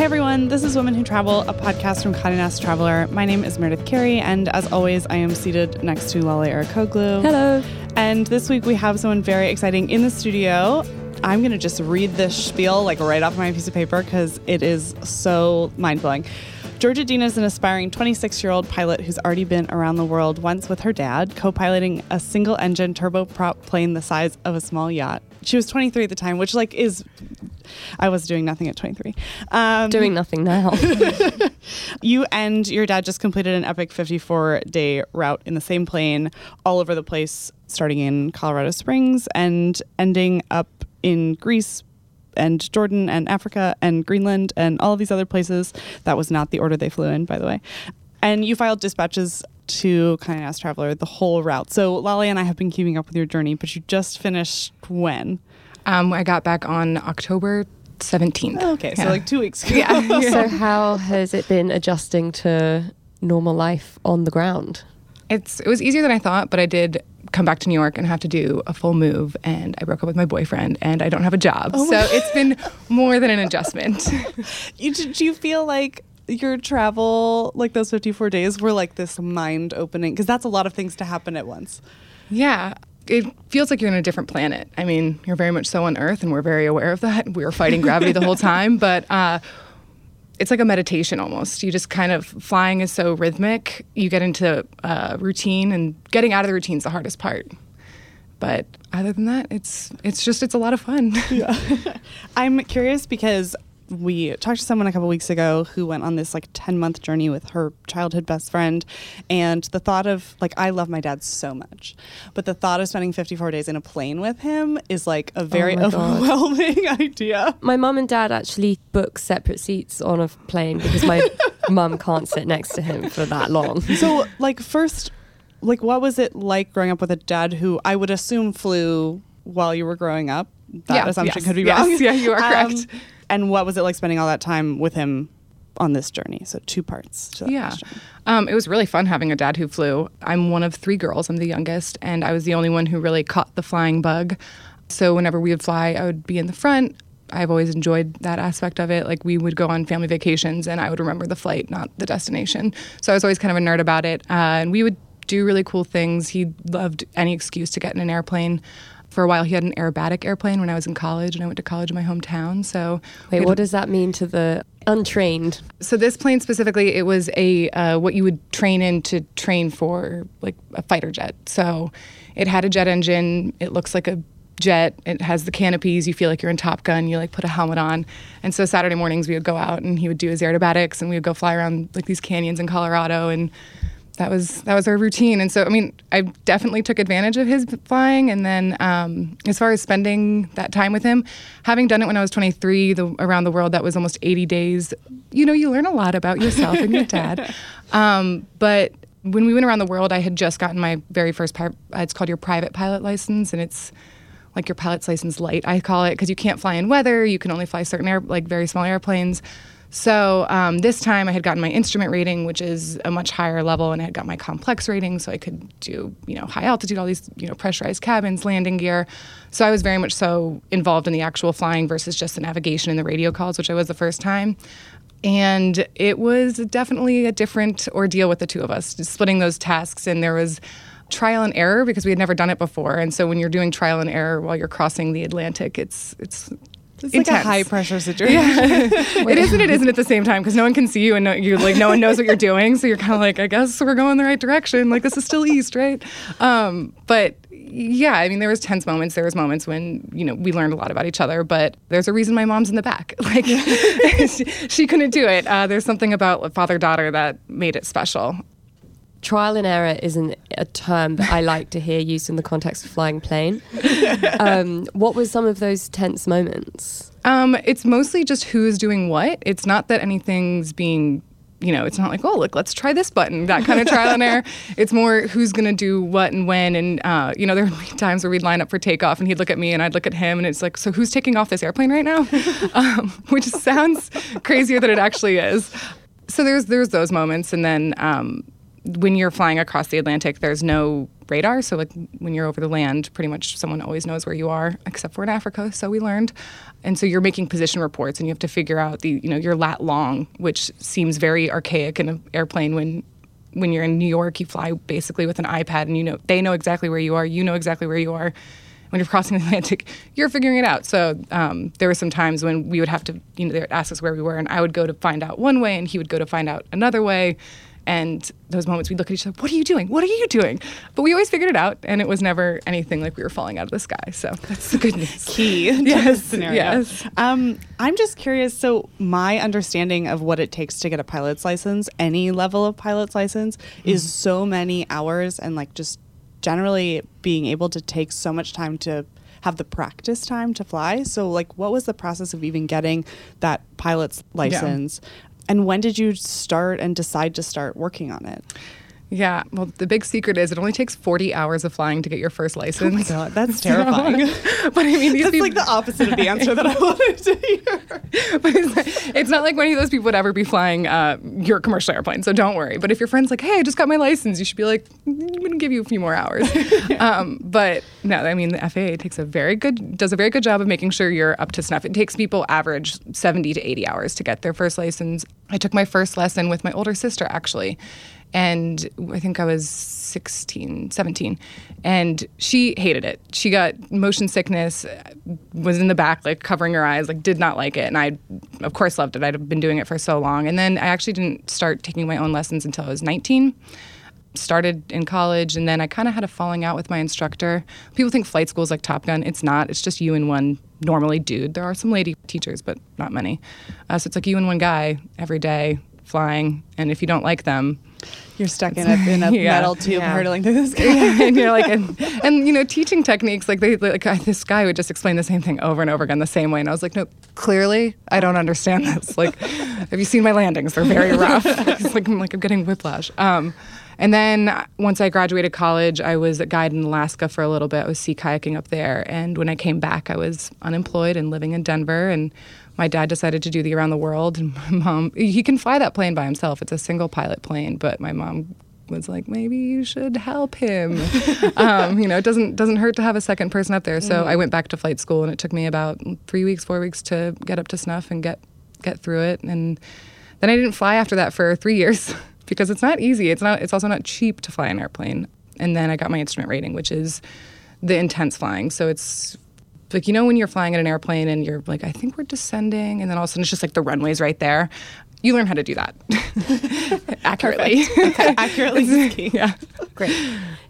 Hey everyone, this is Women Who Travel, a podcast from Condé Nast Traveler. My name is Meredith Carey, and as always, I am seated next to Lale Arikoglu. Hello. And this week we have someone very exciting in the studio. I'm going to just read this spiel like right off my piece of paper because it is so mind blowing. Georgia Dean is an aspiring 26 year old pilot who's already been around the world once with her dad, co piloting a single engine turboprop plane the size of a small yacht. She was 23 at the time, which like is I was doing nothing at 23. Um, Doing nothing now. you and your dad just completed an epic 54 day route in the same plane all over the place, starting in Colorado Springs and ending up in Greece and Jordan and Africa and Greenland and all of these other places. That was not the order they flew in, by the way. And you filed dispatches to Condé Nast Traveler the whole route. So Lale and I have been keeping up with your journey, but you just finished when? Um, I got back on October 17th. Okay, so like two weeks ago. Yeah. so, how has it been adjusting to normal life on the ground? It's it was easier than I thought, but I did come back to New York and have to do a full move and I broke up with my boyfriend and I don't have a job. Oh so it's been more than an adjustment. You, did you feel like your travel, like those 54 days, were like this mind opening? Because that's a lot of things to happen at once. yeah. It feels like you're in a different planet. I mean, you're very much so on Earth, and we're very aware of that. We were fighting gravity the whole time, but uh, it's like a meditation almost. You just kind of flying is so rhythmic. You get into uh, routine, and getting out of the routine is the hardest part. But other than that, it's it's just it's a lot of fun. Yeah. I'm curious because we talked to someone a couple weeks ago who went on this like 10 month journey with her childhood best friend. And the thought of, like, I love my dad so much, but the thought of spending 54 days in a plane with him is like a very God. overwhelming idea. My mum and dad actually book separate seats on a plane because my mum can't sit next to him for that long. So, like, first, like, what was it like growing up with a dad who I would assume flew while you were growing up? That Yeah, assumption yes, could be yes, wrong. Um, yeah, you are correct. And what was it like spending all that time with him on this journey? So, two parts to that Yeah. question. Um, it was really fun having a dad who flew. I'm one of three girls, I'm the youngest, and I was the only one who really caught the flying bug. So whenever we would fly, I would be in the front. I've always enjoyed that aspect of it. Like we would go on family vacations and I would remember the flight, not the destination. So I was always kind of a nerd about it. Uh, and we would do really cool things. He loved any excuse to get in an airplane. For a while, he had an aerobatic airplane when I was in college, and I went to college in my hometown. So Wait, what does that mean to the untrained? so this plane specifically, it was a uh, what you would train in to train for like a fighter jet. So it had a jet engine. It looks like a jet. It has the canopies. You feel like you're in Top Gun. You like put a helmet on. And so Saturday mornings we would go out and he would do his aerobatics and we would go fly around like these canyons in Colorado and that was that was our routine. And so I mean, I definitely took advantage of his flying. And then um, as far as spending that time with him, having done it when I was 23, the, around the world, that was almost 80 days. You know, you learn a lot about yourself and your dad. Um, but when we went around the world, I had just gotten my very first. Pi- uh, it's called your private pilot license, and it's like your pilot's license light, I call it, because you can't fly in weather. You can only fly certain air, like very small airplanes. So um, this time I had gotten my instrument rating, which is a much higher level, and I had got my complex rating, so I could do you know high altitude, all these you know pressurized cabins, landing gear. So I was very much so involved in the actual flying versus just the navigation and the radio calls, which I was the first time. And it was definitely a different ordeal with the two of us, splitting those tasks. And there was trial and error because we had never done it before. And so when you're doing trial and error while you're crossing the Atlantic, it's it's It's like a high pressure situation. it is and it isn't at the same time because no one can see you and no, you like no one knows what you're doing. So you're kind of like, I guess we're going the right direction. Like this is still east, right? Um, but yeah, I mean, there was tense moments. There was moments when you know we learned a lot about each other. But there's a reason my mom's in the back. Like she, she couldn't do it. Uh, there's something about father daughter that made it special. Trial and error isn't a term that I like to hear used in the context of flying plane. Um, what were some of those tense moments? Um, it's mostly just who's doing what. It's not that anything's being, you know, it's not like, oh, look, let's try this button, that kind of trial and error. It's more who's going to do what and when. And, uh, you know, there be times where we'd line up for takeoff and he'd look at me and I'd look at him and it's like, so who's taking off this airplane right now? um, which sounds crazier than it actually is. So there's there's those moments. And then um, when you're flying across the Atlantic, there's no radar. So like when you're over the land, pretty much someone always knows where you are, except for in Africa. So we learned, and so you're making position reports, and you have to figure out the you know your lat long, which seems very archaic in an airplane when. When you're in New York, you fly basically with an iPad, and you know they know exactly where you are. You know exactly where you are when you're crossing the Atlantic, you're figuring it out. So um, there were some times when we would have to, you know, they would ask us where we were, and I would go to find out one way, and he would go to find out another way. And those moments we'd look at each other, what are you doing? What are you doing? But we always figured it out, and it was never anything like we were falling out of the sky. So that's the good news. Key to Yes, this scenario. yes. Um, I'm just curious. So, my understanding of what it takes to get a pilot's license, any level of pilot's license, is so many hours and like just generally being able to take so much time to have the practice time to fly. So, like, what was the process of even getting that pilot's license? And when did you start and decide to start working on it? Yeah. Well, the big secret is it only takes 40 hours of flying to get your first license. Oh my god, that's terrifying. but I mean, these that's people, like the opposite of the answer that I wanted to hear. but it's, not- it's not like any of those people would ever be flying uh, your commercial airplane, so don't worry. But if your friend's like, "Hey, I just got my license," you should be like, "Mm, "I'm going to give you a few more hours." um, but no, I mean, the FAA takes a very good does a very good job of making sure you're up to snuff. It takes people average 70 to 80 hours to get their first license. I took my first lesson with my older sister actually. And I think I was 16, 17. And she hated it. She got motion sickness, was in the back, like covering her eyes, like did not like it. And I, of course, loved it. I'd been doing it for so long. And then I actually didn't start taking my own lessons until I was 19. Started in college, and then I kind of had a falling out with my instructor. People think flight school is like Top Gun. It's not. It's just you and one normally dude. There are some lady teachers, but not many. Uh, so it's like you and one guy every day flying. And if you don't like them, You're stuck in a, in a Yeah. metal tube Yeah. hurtling through the sky. and you're like, and, and you know, teaching techniques like they like I- this guy would just explain the same thing over and over again the same way, and I was like, no, clearly I don't understand this. Like, have you seen my landings? They're very rough. it's like I'm like I'm getting whiplash. Um, and then once I graduated college, I was a guide in Alaska for a little bit. I was sea kayaking up there, and when I came back, I was unemployed and living in Denver, and my dad decided to do the around the world, and my mom he can fly that plane by himself. It's a single pilot plane, but my mom was like, maybe you should help him. um, you know, it doesn't doesn't hurt to have a second person up there. So I went back to flight school, and it took me about three weeks, four weeks to get up to snuff and get get through it. And then I didn't fly after that for three years because it's not easy. It's not. It's also not cheap to fly an airplane. And then I got my instrument rating, which is the intense flying. So it's like you know when you're flying in an airplane and you're like, I think we're descending, and then all of a sudden it's just like the runway's right there. You learn how to do that accurately. Accurately is yeah. Great.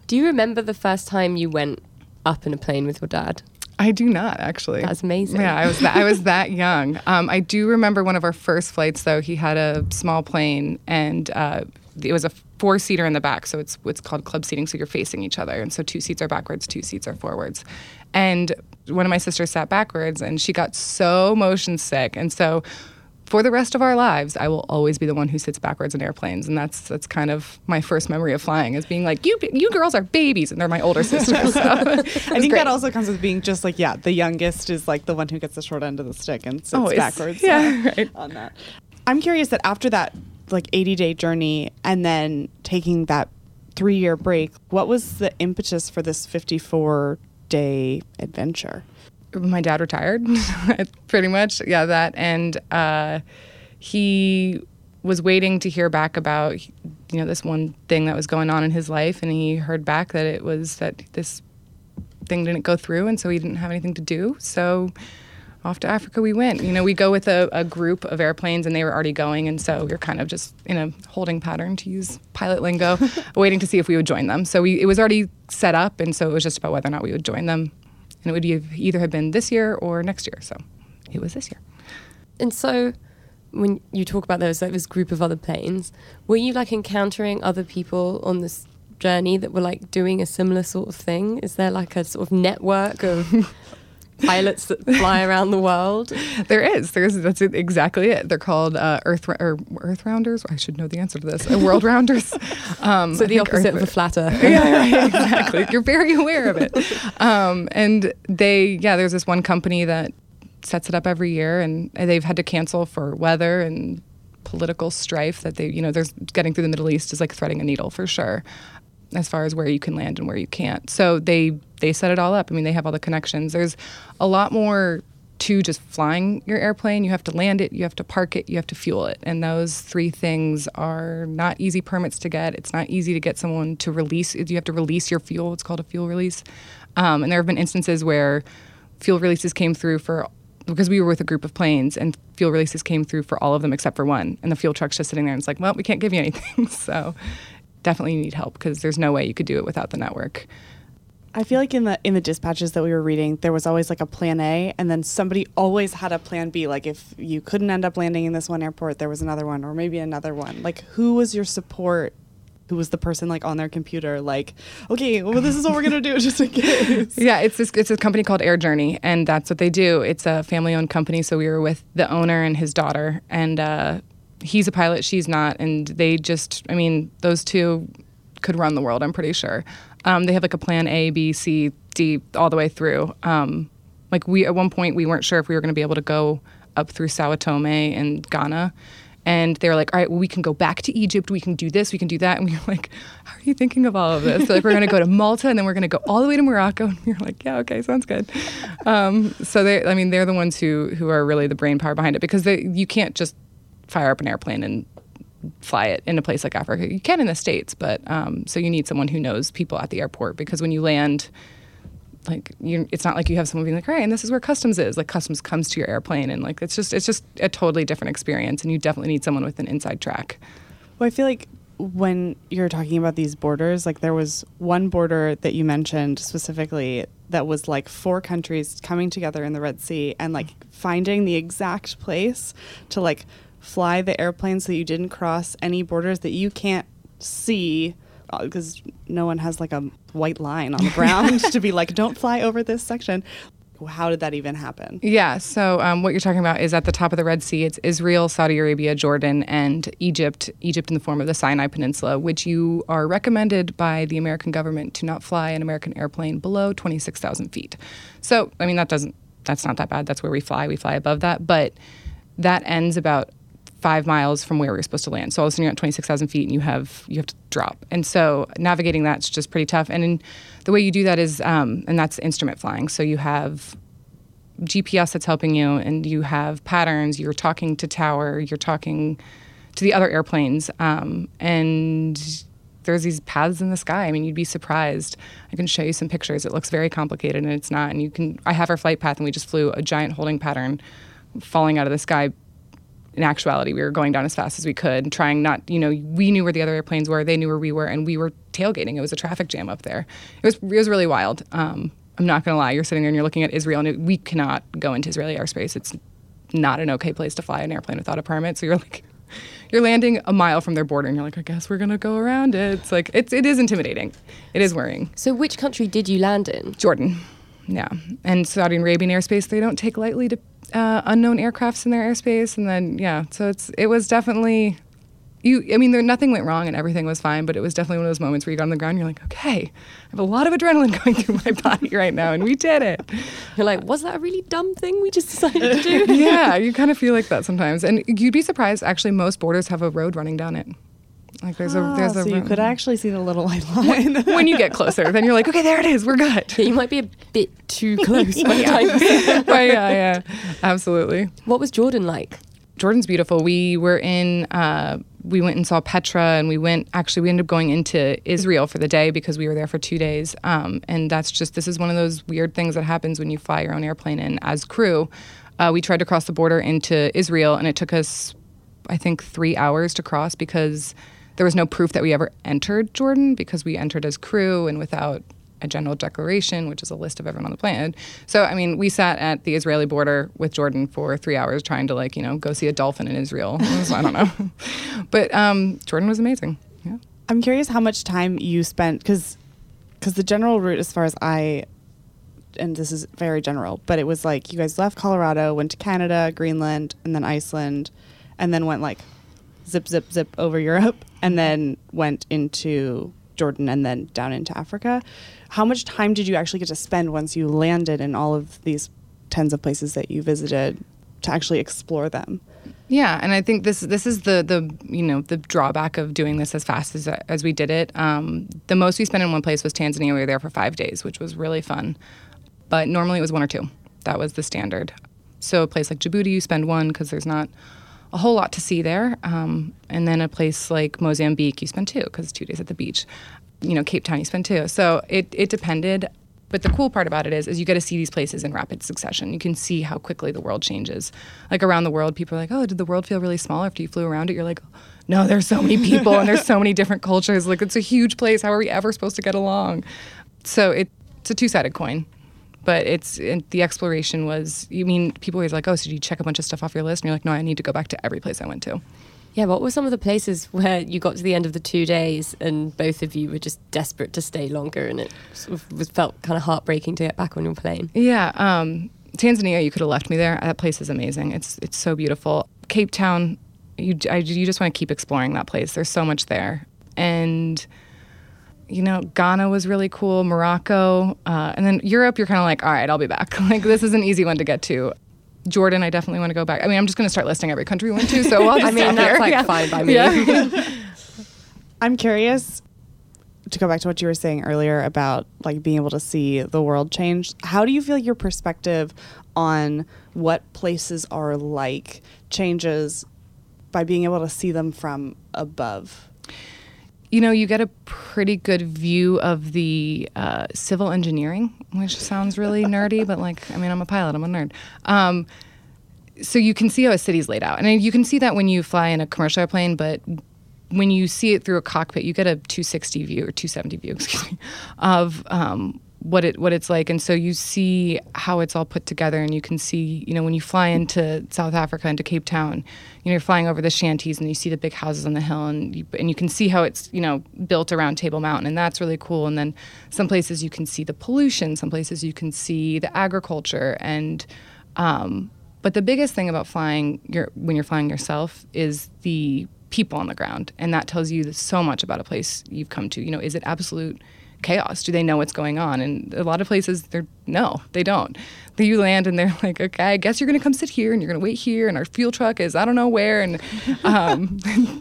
Do you remember the first time you went up in a plane with your dad? I do not actually. That's amazing. Yeah, I was that, I was that young. Um, I do remember one of our first flights though. He had a small plane and uh, it was a four seater in the back, so it's what's called club seating. So you're facing each other, and so two seats are backwards, two seats are forwards. And one of my sisters sat backwards, and she got so motion sick, and so. For the rest of our lives, I will always be the one who sits backwards in airplanes, and that's that's kind of my first memory of flying, is being like, you you girls are babies, and they're my older sisters. So I think that also comes with being just like, yeah, the youngest is like the one who gets the short end of the stick and sits Always. backwards Yeah, uh, right. on that. I'm curious that after that like 80 day journey and then taking that three year break, what was the impetus for this 54 day adventure? my dad retired pretty much yeah that and uh, he was waiting to hear back about you know this one thing that was going on in his life and he heard back that it was that this thing didn't go through and so he didn't have anything to do so off to africa we went you know we go with a, a group of airplanes and they were already going and so we are kind of just in a holding pattern to use pilot lingo waiting to see if we would join them so we, it was already set up and so it was just about whether or not we would join them and it would be, either have been this year or next year. So it was this year. And so, when you talk about those, like this group of other planes, were you like encountering other people on this journey that were like doing a similar sort of thing? Is there like a sort of network of pilots that fly around the world? There is. There's that's exactly it. They're called uh, Earth or Earth Rounders. I should know the answer to this. Uh, world Rounders. Um, So the opposite Earth- of a flat earth. yeah, right, exactly. You're very aware of it. Um, and they, yeah, there's this one company that sets it up every year, and they've had to cancel for weather and political strife that they, you know, there's getting through the Middle East is like threading a needle for sure. As far as where you can land and where you can't. So they they set it all up. I mean, they have all the connections. There's a lot more to just flying your airplane. You have to land it, you have to park it, you have to fuel it. And those three things are not easy permits to get. It's not easy to get someone to release. You have to release your fuel. It's called a fuel release. Um, and there have been instances where fuel releases came through for because we were with a group of planes and fuel releases came through for all of them except for one and the fuel truck's just sitting there and it's like well we can't give you anything so definitely need help because there's no way you could do it without the network I feel like in the in the dispatches that we were reading, there was always like a plan A, and then somebody always had a plan B. Like if you couldn't end up landing in this one airport, there was another one, or maybe another one. Like who was your support? Who was the person like on their computer? Like, okay, well, this is what we're gonna do, just in case. Yeah, it's this, it's a company called Air Journey, and that's what they do. It's a family-owned company, so we were with the owner and his daughter, and uh, he's a pilot, she's not, and they just, I mean, those two could run the world. I'm pretty sure. Um, they have like a plan A, B, C, D all the way through. Um, like we at one point we weren't sure if we were going to be able to go up through Sao Tome and Ghana. And they were like, all right, well, we can go back to Egypt. We can do this. We can do that. And we were like, how are you thinking of all of this? Like, we're going to go to Malta and then we're going to go all the way to Morocco. And we were like, yeah, okay, sounds good. Um, so they, I mean, they're the ones who who are really the brain power behind it because they, you can't just fire up an airplane and fly it in a place like Africa. You can in the States, but um, so you need someone who knows people at the airport because when you land, like you, it's not like you have someone being like, "All right, and this is where customs is." Like customs comes to your airplane, and like it's just it's just a totally different experience, and you definitely need someone with an inside track. Well, I feel like when you're talking about these borders, like there was one border that you mentioned specifically that was like four countries coming together in the Red Sea and like finding the exact place to like fly the airplane so you didn't cross any borders that you can't see because uh, no one has like a white line on the ground to be like, don't fly over this section. How did that even happen? Yeah, so um, what you're talking about is at the top of the Red Sea. It's Israel, Saudi Arabia, Jordan, and Egypt. Egypt in the form of the Sinai Peninsula, which you are recommended by the American government to not fly an American airplane below 26,000 feet. So, I mean, that doesn't. That's not that bad. That's where we fly. We fly above that, but that ends about five miles from where we are supposed to land. So all of a sudden you're at 26,000 feet and you have you have to drop. And so navigating that's just pretty tough. And in, the way you do that is, um, and that's instrument flying. So you have GPS that's helping you, and you have patterns. You're talking to tower. You're talking to the other airplanes, um, and there's these paths in the sky. I mean, you'd be surprised. I can show you some pictures. It looks very complicated, and it's not. And you can. I have our flight path, and we just flew a giant holding pattern falling out of the sky in actuality, we were going down as fast as we could, trying not, you know, we knew where the other airplanes were, they knew where we were, and we were tailgating. It was a traffic jam up there. It was, it was really wild. Um, I'm not going to lie. You're sitting there and you're looking at Israel, and it, we cannot go into Israeli airspace. It's not an okay place to fly an airplane without a permit. So you're like, you're landing a mile from their border, and you're like, I guess we're gonna go around it. It's like it's it is intimidating. It is worrying. So which country did you land in? Jordan. Yeah, and Saudi Arabian airspace they don't take lightly to uh, unknown aircrafts in their airspace, and then yeah, so it's it was definitely you. I mean, there nothing went wrong and everything was fine, but it was definitely one of those moments where you got on the ground, and you're like, okay, I have a lot of adrenaline going through my body right now, and we did it. You're like, was that a really dumb thing we just decided to do? yeah, you kind of feel like that sometimes, and you'd be surprised. Actually, most borders have a road running down it. Like there's ah, a there's a so you could actually see the little white line when you get closer. Then you're like, okay, there it is. We're good. Yeah, you might be a bit too close. yeah. yeah, yeah, absolutely. What was Jordan like? Jordan's beautiful. We were in. Uh, we went and saw Petra, and we went. Actually, we ended up going into Israel for the day because we were there for two days. Um, and that's just this is one of those weird things that happens when you fly your own airplane in as crew. Uh, we tried to cross the border into Israel, and it took us, I think, three hours to cross because there was no proof that we ever entered Jordan because we entered as crew and without a general declaration, which is a list of everyone on the planet. So, I mean, we sat at the Israeli border with Jordan for three hours trying to, like, you know, go see a dolphin in Israel. I don't know. but um, Jordan was amazing. Yeah. I'm curious how much time you spent, because because the general route, as far as I, and this is very general, but it was like you guys left Colorado, went to Canada, Greenland, and then Iceland, and then went like zip, zip, zip over Europe, and then went into Jordan and then down into Africa. How much time did you actually get to spend once you landed in all of these tens of places that you visited? to actually explore them. Yeah, and I think this this is the the you know the drawback of doing this as fast as as we did it. Um, the most we spent in one place was Tanzania. We were there for five days, which was really fun. But normally it was one or two. That was the standard. So a place like Djibouti, you spend one because there's not a whole lot to see there. Um, and then a place like Mozambique, you spend two because two days at the beach. You know, Cape Town, you spend two. So it it depended. But the cool part about it is, is you get to see these places in rapid succession. You can see how quickly the world changes. Like around the world, people are like, "Oh, did the world feel really small after you flew around it?" You're like, "No, there's so many people and there's so many different cultures. Like it's a huge place. How are we ever supposed to get along?" So it, it's a two-sided coin. But it's it, the exploration was. You mean people always like, "Oh, so did you check a bunch of stuff off your list?" And you're like, "No, I need to go back to every place I went to." Yeah, what were some of the places where you got to the end of the two days and both of you were just desperate to stay longer and it sort of was, felt kind of heartbreaking to get back on your plane? Yeah, um, Tanzania, you could have left me there. That place is amazing. It's it's so beautiful. Cape Town, you I, you just want to keep exploring that place. There's so much there, and you know, Ghana was really cool. Morocco, uh, and then Europe. You're kind of like, all right, I'll be back. like this is an easy one to get to. Jordan, I definitely want to go back. I mean, I'm just going to start listing every country we went to. So I'll just I mean, that's here. like Yeah. fine by me. Yeah. I'm curious to go back to what you were saying earlier about like being able to see the world change. How do you feel your perspective on what places are like changes by being able to see them from above? You know, you get a pretty good view of the uh, civil engineering, which sounds really nerdy, but like, I mean, I'm a pilot, I'm a nerd. Um, so you can see how a city's laid out. And you can see that when you fly in a commercial airplane, but when you see it through a cockpit, you get a 260 view or 270 view, excuse me, of um, what it what it's like. And so you see how it's all put together, and you can see, you know, when you fly into South Africa into Cape Town, you know, you're flying over the shanties, and you see the big houses on the hill, and you, and you can see how it's you know built around Table Mountain, and that's really cool. And then some places you can see the pollution, some places you can see the agriculture, and um, but the biggest thing about flying your, when you're flying yourself is the people on the ground, and that tells you so much about a place you've come to. You know, is it absolute chaos? Do they know what's going on? And a lot of places, they're no, they don't. You land and they're like, okay, I guess you're going to come sit here and you're going to wait here, and our fuel truck is I don't know where, and um,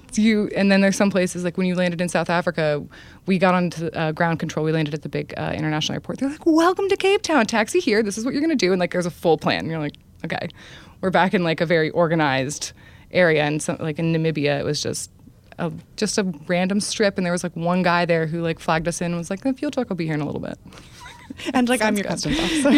you. And then there's some places like when you landed in South Africa, we got onto uh, ground control. We landed at the big uh, international airport. They're like, welcome to Cape Town, taxi here. This is what you're going to do, and like there's a full plan. And you're like, okay, we're back in like a very organized area, and so, like in Namibia, it was just a, just a random strip, and there was like one guy there who like flagged us in and was like, the fuel truck will be here in a little bit. And like I'm your good. customs officer.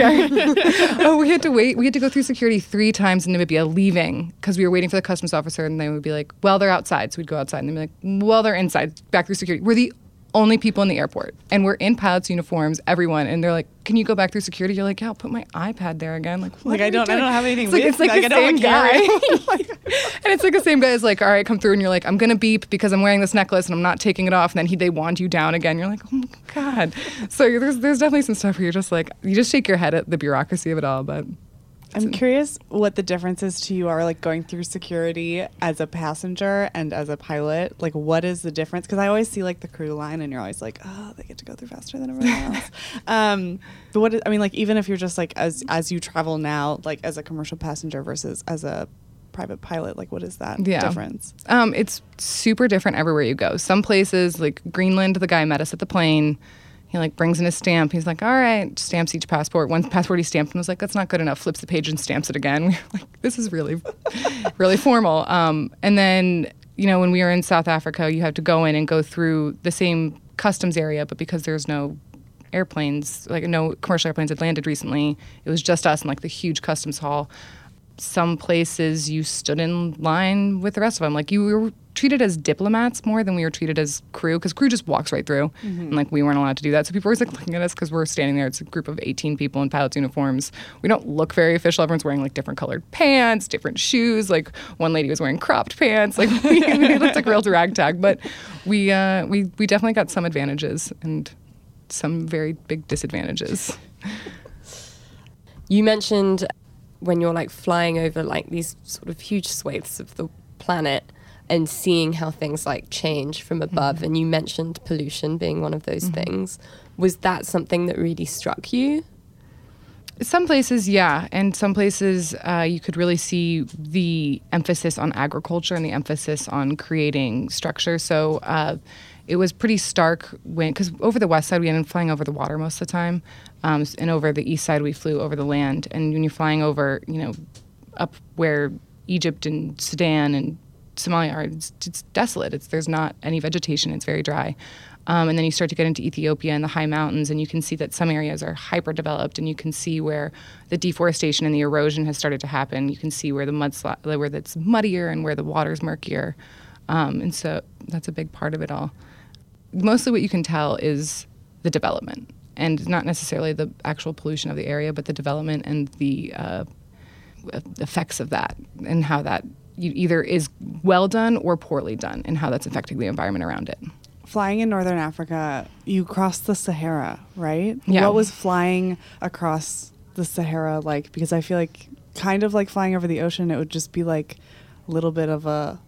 oh, we had to wait. We had to go through security three times in Namibia, leaving because we were waiting for the customs officer, and they would be like, "Well, they're outside," so we'd go outside, and they'd be like, "Well, they're inside." Back through security. We're the only people in the airport, and we're in pilots' uniforms, everyone, and they're like, "Can you go back through security?" You're like, "Yeah, I'll put my iPad there again." Like, what Like, I don't- I don't have anything It's like, it's like, like, the same guy, and it's like the same guy is like, "All right, come through," and you're like, "I'm gonna beep because I'm wearing this necklace and I'm not taking it off." And then he they wand you down again. You're like, "Oh my god!" So there's there's definitely some stuff where you're just like, you just shake your head at the bureaucracy of it all, but. I'm curious what the differences to you are like going through security as a passenger and as a pilot. Like, what is the difference? Because I always see like the crew line, and you're always like, oh, they get to go through faster than everyone else. um, but what is, I mean, like, even if you're just like as as you travel now, like as a commercial passenger versus as a private pilot, like, what is that Yeah. difference? Um, it's super different everywhere you go. Some places, like Greenland, the guy met us at the plane. He like brings in a stamp. He's like, "All right," stamps each passport. One passport he stamped and was like, "That's not good enough." Flips the page and stamps it again. We were like, "This is really, really formal." Um, and then you know when we were in South Africa, you have to go in and go through the same customs area, but because there's no airplanes, like no commercial airplanes had landed recently, it was just us in like the huge customs hall some places you stood in line with the rest of them. Like you were treated as diplomats more than we were treated as crew because crew just walks right through, and like we weren't allowed to do that. So people were like looking at us because we're standing there. It's a group of 18 people in pilots uniforms. We don't look very official. Everyone's wearing like different colored pants, different shoes. Like one lady was wearing cropped pants. Like we, we looked like real ragtag, but we uh, we we definitely got some advantages and some very big disadvantages. You mentioned when you're like flying over like these sort of huge swathes of the planet and seeing how things like change from above and you mentioned pollution being one of those things was that something that really struck you? Some places, yeah, and some places uh, you could really see the emphasis on agriculture and the emphasis on creating structure. So uh, it was pretty stark when, because over the west side we ended up flying over the water most of the time, um, and over the east side we flew over the land. And when you're flying over, you know, up where Egypt and Sudan and Somalia are, it's, it's desolate. It's there's not any vegetation. It's very dry. Um, and then you start to get into Ethiopia and the high mountains, and you can see that some areas are hyper developed, and you can see where the deforestation and the erosion has started to happen. You can see where the mudslide, where it's muddier and where the water's murkier. Um, and so that's a big part of it all. Mostly what you can tell is the development, and not necessarily the actual pollution of the area, but the development and the uh, effects of that, and how that either is well done or poorly done, and how that's affecting the environment around it flying in northern Africa, you crossed the Sahara, right? Yeah. What was flying across the Sahara like? Because I feel like kind of like flying over the ocean, it would just be like a little bit of a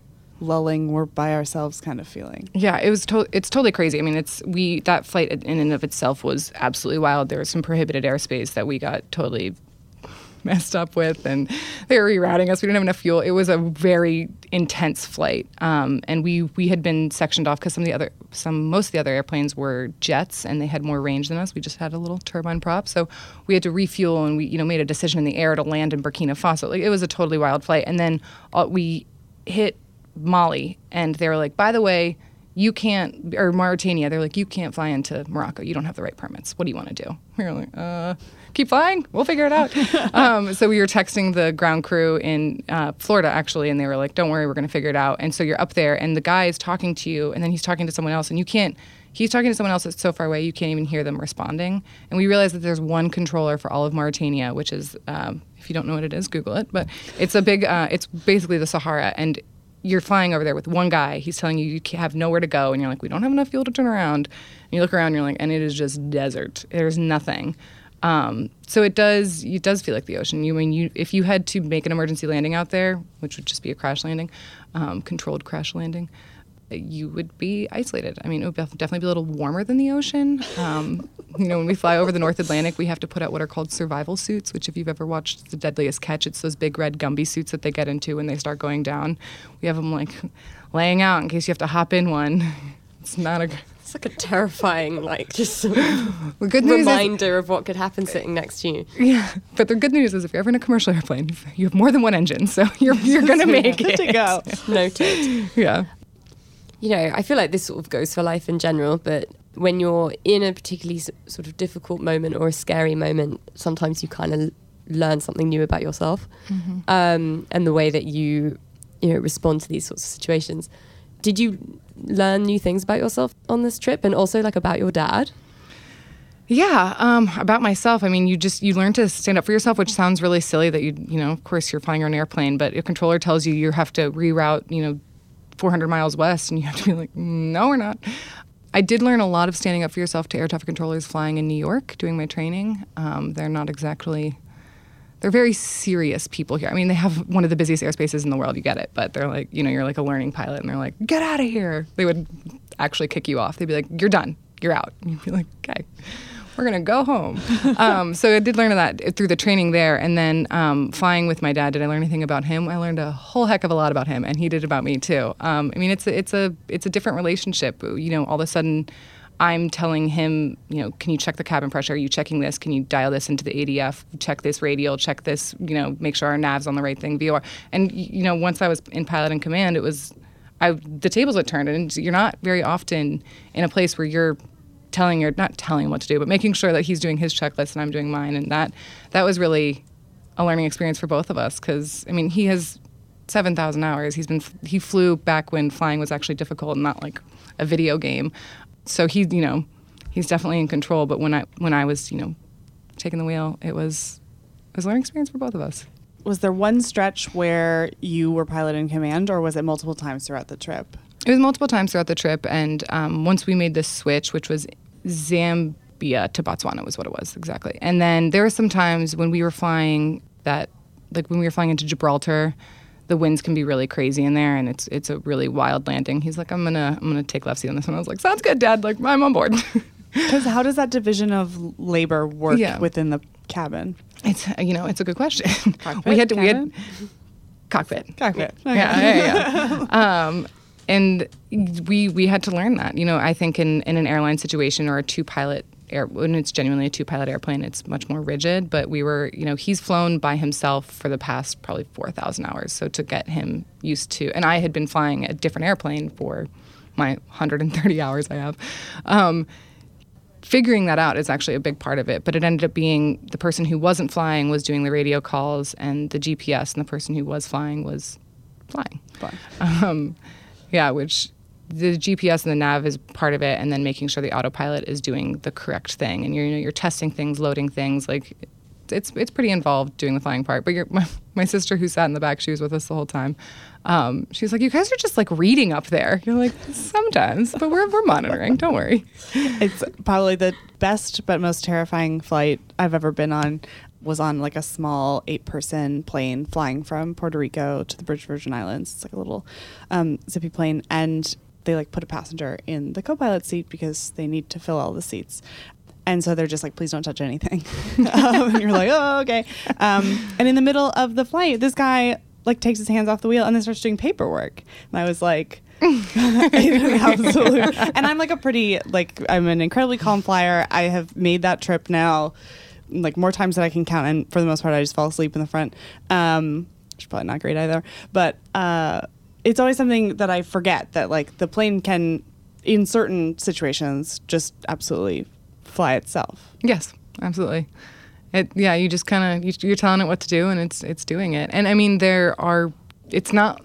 lulling we're by ourselves kind of feeling yeah it was to- it's totally crazy i mean it's we that flight in and of itself was absolutely wild there was some prohibited airspace that we got totally messed up with, and they were rerouting us. We didn't have enough fuel. It was a very intense flight, um, and we we had been sectioned off because some of the other some most of the other airplanes were jets, and they had more range than us. We just had a little turbine prop, so we had to refuel, and we you know made a decision in the air to land in Burkina Faso. Like it was a totally wild flight, and then uh, we hit Mali, and they were like, by the way you can't, or Mauritania, they're like, you can't fly into Morocco. You don't have the right permits. What do you want to do? We were like, uh, keep flying. We'll figure it out. um, so we were texting the ground crew in uh, Florida actually, and they were like, "Don't worry, we're going to figure it out." And so you're up there, and the guy is talking to you, and then he's talking to someone else, and you can't. He's talking to someone else that's so far away you can't even hear them responding. And we realized that there's one controller for all of Mauritania, which is, um, if you don't know what it is, Google it. But it's a big. Uh, it's basically the Sahara, and you're flying over there with one guy. He's telling you you have nowhere to go, and you're like, we don't have enough fuel to turn around. And you look around, and you're like, and it is just desert. There's nothing. Um, so it does it does feel like the ocean. You I mean you if you had to make an emergency landing out there, which would just be a crash landing, um, controlled crash landing, you would be isolated. I mean, it would definitely be a little warmer than the ocean. Um, you know, when we fly over the North Atlantic, we have to put out what are called survival suits. Which, if you've ever watched The Deadliest Catch, it's those big red Gumby suits that they get into when they start going down. We have them like laying out in case you have to hop in one. It's not a it's like a terrifying, like just sort of good reminder is, of what could happen sitting next to you. Yeah, but the good news is if you're ever in a commercial airplane, you have more than one engine, so you're you're gonna make it. to go. Noted. Yeah. You know, I feel like this sort of goes for life in general, but when you're in a particularly sort of difficult moment or a scary moment, sometimes you kind of learn something new about yourself mm-hmm. um, and the way that you you know respond to these sorts of situations. Did you learn new things about yourself on this trip and also like about your dad? Yeah, um, about myself. I mean, you just you learn to stand up for yourself, which sounds really silly. That you you know, of course, you're flying your own airplane, but your controller tells you you have to reroute, you know, 400 miles west, and you have to be like, no, we're not. I did learn a lot of standing up for yourself to air traffic controllers flying in New York, doing my training. Um, they're not exactly they're very serious people here. I mean, they have one of the busiest airspaces in the world. You get it, but they're like, you know, you're like a learning pilot, and they're like, get out of here. They would actually kick you off. They'd be like, you're done. You're out. And you'd be like, okay, we're gonna go home. um, so I did learn that through the training there, and then um, flying with my dad. Did I learn anything about him? I learned a whole heck of a lot about him, and he did about me too. Um, I mean, it's a, it's a it's a different relationship. You know, all of a sudden I'm telling him, you know, can you check the cabin pressure? Are you checking this? Can you dial this into the ADF? Check this radial, check this, you know, make sure our nav's on the right thing, VOR. And, you know, once I was in pilot and command, it was, I, the tables had turned. And you're not very often in a place where you're telling your, not telling him what to do, but making sure that he's doing his checklist and I'm doing mine. And that, that was really a learning experience for both of us. Cause, I mean, he has 7,000 hours. He's been, he flew back when flying was actually difficult and not like a video game so he, you know, he's definitely in control. But when I when I was, you know, taking the wheel, it was it was a learning experience for both of us. Was there one stretch where you were pilot in command, or was it multiple times throughout the trip? It was multiple times throughout the trip, and um, once we made this switch, which was Zambia to Botswana, was what it was exactly. And then there were some times when we were flying that, like when we were flying into Gibraltar, the winds can be really crazy in there and it's it's a really wild landing. He's like, I'm gonna I'm gonna take left seat on this one. I was like, sounds good, Dad. Like I'm on board. Because how does that division of labor work yeah. within the cabin? It's you know it's a good question. we had to we had cockpit. Cockpit. Yeah, yeah, yeah. um, and we we had to learn that. You know, I think in in an airline situation or a two pilot air when it's genuinely a two pilot airplane, it's much more rigid. But we were, you know, he's flown by himself for the past probably four thousand hours. So to get him used to, and I had been flying a different airplane for my 130 hours I have. Um, figuring that out is actually a big part of it. But it ended up being the person who wasn't flying was doing the radio calls and the GPS, and the person who was flying was flying. Flying. Um, yeah, which the GPS and the nav is part of it, and then making sure the autopilot is doing the correct thing, and you're you know, you're testing things, loading things, like. It's it's pretty involved doing the flying part, but my, my sister who sat in the back, she was with us the whole time. Um, she was like, "You guys are just like reading up there." You're like, "Sometimes, but we're we're monitoring. Don't worry." It's probably the best but most terrifying flight I've ever been on. Was on like a small eight-person plane flying from Puerto Rico to the British Virgin Islands. It's like a little um, zippy plane, and they like put a passenger in the co-pilot seat because they need to fill all the seats. And so they're just like, please don't touch anything. um, and you're like, oh, okay. Um, and in the middle of the flight, this guy like takes his hands off the wheel and then starts doing paperwork. And I was like, absolutely. And I'm like a pretty like I'm an incredibly calm flyer. I have made that trip now like more times than I can count, and for the most part, I just fall asleep in the front. Um, which is probably not great either. But uh, it's always something that I forget that like the plane can, in certain situations, just absolutely fly itself. Yes, absolutely. It, yeah, you just kind of you, you're telling it what to do, and it's it's doing it. And I mean, there are. It's not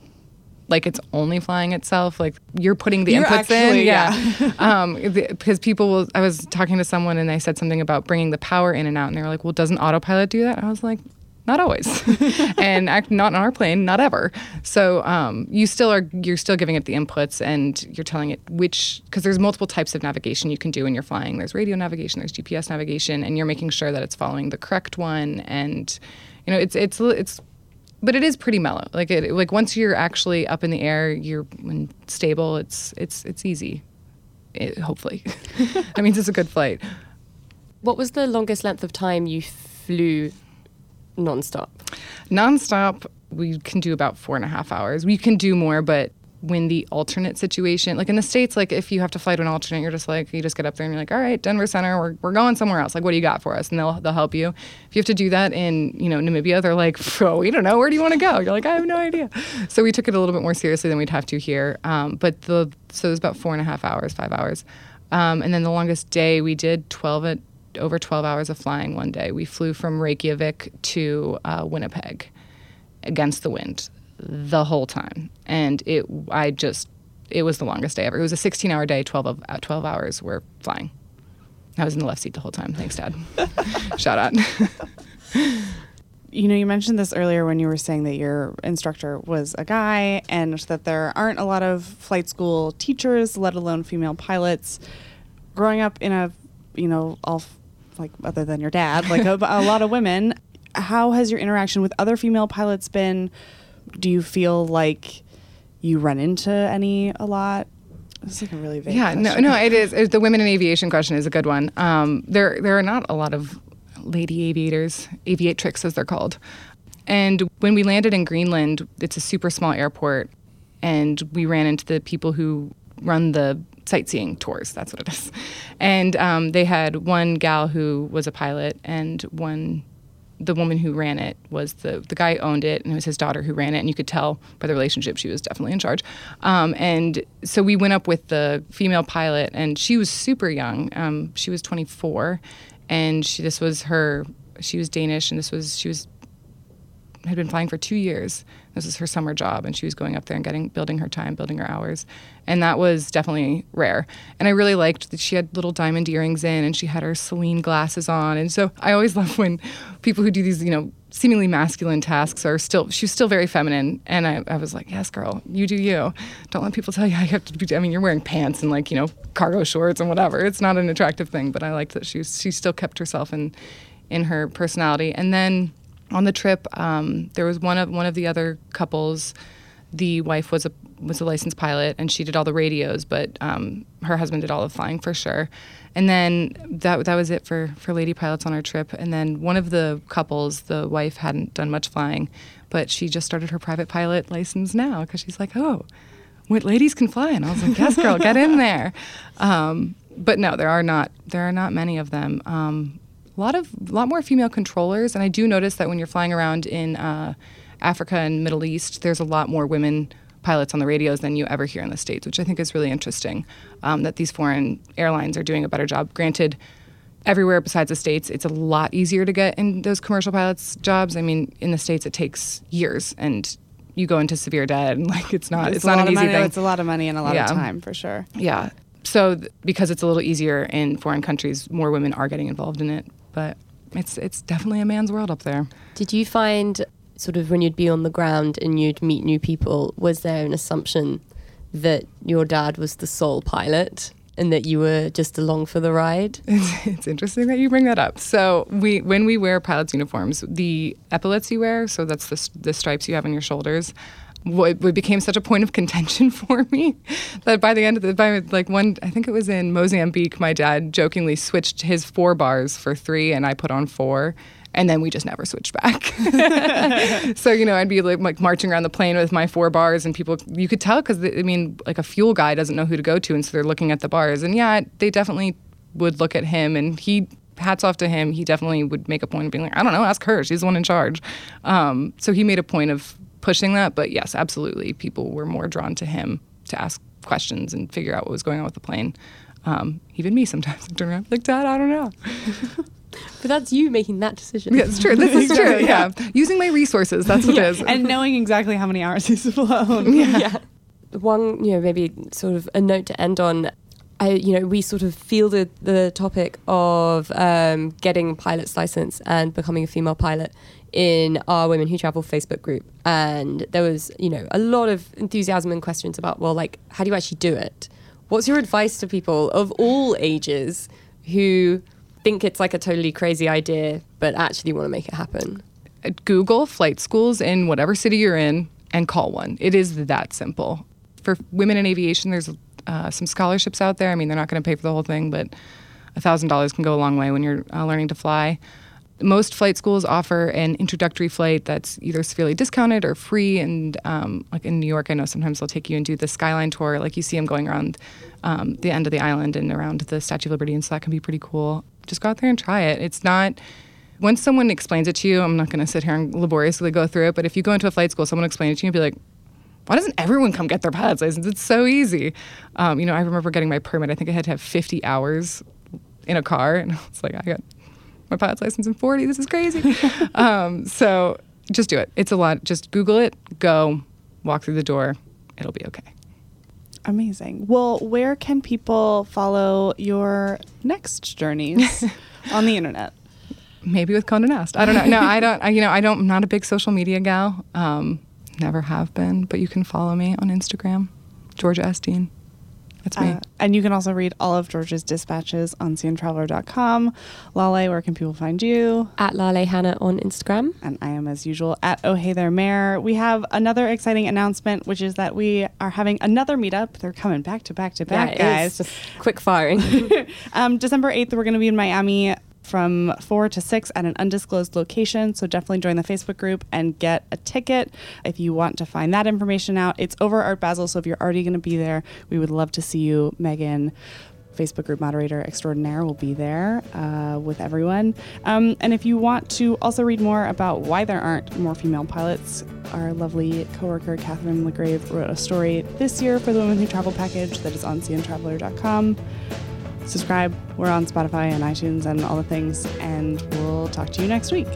like it's only flying itself. Like you're putting the You're inputs actually- in. Yeah. um, because people will. I was talking to someone, and they said something about bringing the power in and out, and they were like, "Well, doesn't autopilot do that?" I was like. Not always, and act, not on our plane, not ever. So um, you still are you're still giving it the inputs, and you're telling it which because there's multiple types of navigation you can do when you're flying. There's radio navigation, there's GPS navigation, and you're making sure that it's following the correct one. And you know, it's it's it's but it is pretty mellow. Like it, like once you're actually up in the air, you're when stable. It's it's it's easy. It, hopefully, that means it's a good flight. What was the longest length of time you flew nonstop? Nonstop, we can do about four and a half hours. We can do more, but when the alternate situation, like in the states, like if you have to fly to an alternate, you're just like you just get up there and you're like, all right, Denver Center, we're, we're going somewhere else. Like, what do you got for us? And they'll they'll help you. If you have to do that in you know Namibia, they're like, oh, we don't know, where do you want to go? You're like, I have no idea. So we took it a little bit more seriously than we'd have to here. Um, but the so it was about four and a half hours, five hours, um, and then the longest day we did twelve at over 12 hours of flying one day. We flew from Reykjavik to uh, Winnipeg against the wind the whole time. And it, I just, it was the longest day ever. It was a 16 hour day, 12 of, uh, 12 hours were flying. I was in the left seat the whole time. Thanks, Dad. Shout out. You know, you mentioned this earlier when you were saying that your instructor was a guy and that there aren't a lot of flight school teachers, let alone female pilots. Growing up in a, you know, all like other than your dad, like a, a lot of women, how has your interaction with other female pilots been? Do you feel like you run into any a lot? Is like a really vague yeah, no, question. no, it is. it- The women in aviation question is a good one. Um, there, there are not a lot of lady aviators, aviatrix as they're called. And when we landed in Greenland, it's a super small airport, and we ran into the people who run the sightseeing tours. That's what it is. And um, they had one gal who was a pilot, and one the woman who ran it was the the guy who owned it, and it was his daughter who ran it, and you could tell by the relationship she was definitely in charge. Um, and so we went up with the female pilot, and she was super young. Um, she was 24, and she this was her. She was Danish, and this was she was had been flying for two years. This was her summer job, and she was going up there and getting building her time, building her hours, and that was definitely rare. And I really liked that she had little diamond earrings in, and she had her Celine glasses on. And so I always love when people who do these, you know, seemingly masculine tasks are still. She's still very feminine, and I, I was like, yes, girl, you do you. Don't let people tell you you have to be. I mean, you're wearing pants and like you know cargo shorts and whatever. It's not an attractive thing, but I liked that she she still kept herself in in her personality. And then on the trip, um, there was one of one of the other couples the wife was a was a licensed pilot and she did all the radios, but um, her husband did all the flying for sure. And then that that was it for for lady pilots on our trip. And then one of the couples, the wife hadn't done much flying, but she just started her private pilot license now because she's like, oh, what ladies can fly, and I was like, yes, girl, get in there. Um, but no, there are not there are not many of them. Um, a lot of a lot more female controllers, and I do notice that when you're flying around in uh, Africa and Middle East, there's a lot more women pilots on the radios than you ever hear in the states, which I think is really interesting. Um, that these foreign airlines are doing a better job. Granted, everywhere besides the states, it's a lot easier to get in those commercial pilots jobs. I mean, in the states, it takes years, and you go into severe debt, and like it's not It's, it's, a not lot an of easy money. thing. It's a lot of money and a lot Yeah. of time for sure. Yeah. So th- because it's a little easier in foreign countries, more women are getting involved in it. But it's it's definitely a man's world up there. Did you find sort of when you'd be on the ground and you'd meet new people, was there an assumption that your dad was the sole pilot and that you were just along for the ride? It's, it's interesting that you bring that up. So we when we wear pilots uniforms, the epaulets you wear, so that's the the stripes you have on your shoulders. What, became such a point of contention for me that by the end of the by like one I think it was in Mozambique my dad jokingly switched his four bars for three and I put on four and then we just never switched back. so you know, I'd be like, like marching around the plane with my four bars, and people you could tell because I mean, like a fuel guy doesn't know who to go to, and so they're looking at the bars. And yeah, they definitely would look at him, and he hats off to him. He definitely would make a point of being like, I don't know, ask her. She's the one in charge. Um, so he made a point of pushing that. But yes, absolutely, people were more drawn to him to ask questions and figure out what was going on with the plane. Um, even me sometimes I turn around like, Dad, I don't know. But that's you making that decision. Yeah, it's true. This is true. Exactly, Yeah. Using my resources. That's what it is. and knowing exactly how many hours he's flown. yeah. One, you know, maybe sort of a note to end on. I, you know, we sort of fielded the topic of um, getting pilot's license and becoming a female pilot in our Women Who Travel Facebook group, and there was, you know, a lot of enthusiasm and questions about, well, like, how do you actually do it? What's your advice to people of all ages who think it's like a totally crazy idea, but actually want to make it happen? Google flight schools in whatever city you're in and call one. It is that simple. For women in aviation, there's uh, some scholarships out there. I mean, they're not going to pay for the whole thing, but $1,000 can go a long way when you're uh, learning to fly. Most flight schools offer an introductory flight that's either severely discounted or free. And um, like in New York, I know sometimes they'll take you and do the Skyline tour. Like you see them going around um, the end of the island and around the Statue of Liberty, and so that can be pretty cool. Just go out there and try it. It's not once someone explains it to you, I'm not going to sit here and laboriously go through it, but if you go into a flight school, someone explains it to you, and be like, why doesn't everyone come get their pilot's license? It's so easy. Um, you know, I remember getting my permit. I think I had to have 50 hours in a car, and I was like, I got my pilot's license in 40. This is crazy. um, so just do it. It's a lot. Just Google it, go, walk through the door. It'll be okay. Amazing. Well, where can people follow your next journeys on the internet? Maybe with Condé Nast. I don't know. No, I don't. I, you know, I don't. I'm not a big social media gal. Um, never have been. But you can follow me on Instagram, Georgia S. That's me. Uh, and you can also read all of George's dispatches on CNTraveler.com. Lale, where can people find you? At Lale Hannah on Instagram. And I am, as usual, at Oh Hey There Mayor. We have another exciting announcement, which is that we are having another meetup. They're coming back to back to back, Yeah, guys. just quick firing. um, December 8th, we're going to be in Miami from 4 to 6 at an undisclosed location. So definitely join the Facebook group and get a ticket if you want to find that information out. It's over Art Basel, so if you're already going to be there, we would love to see you. Megan, Facebook group moderator extraordinaire, will be there uh, with everyone. Um, and if you want to also read more about why there aren't more female pilots, our lovely coworker Catherine LeGrave wrote a story this year for the Women Who Travel package that is on cntraveler.com subscribe. We're on Spotify and iTunes and all the things, and we'll talk to you next week.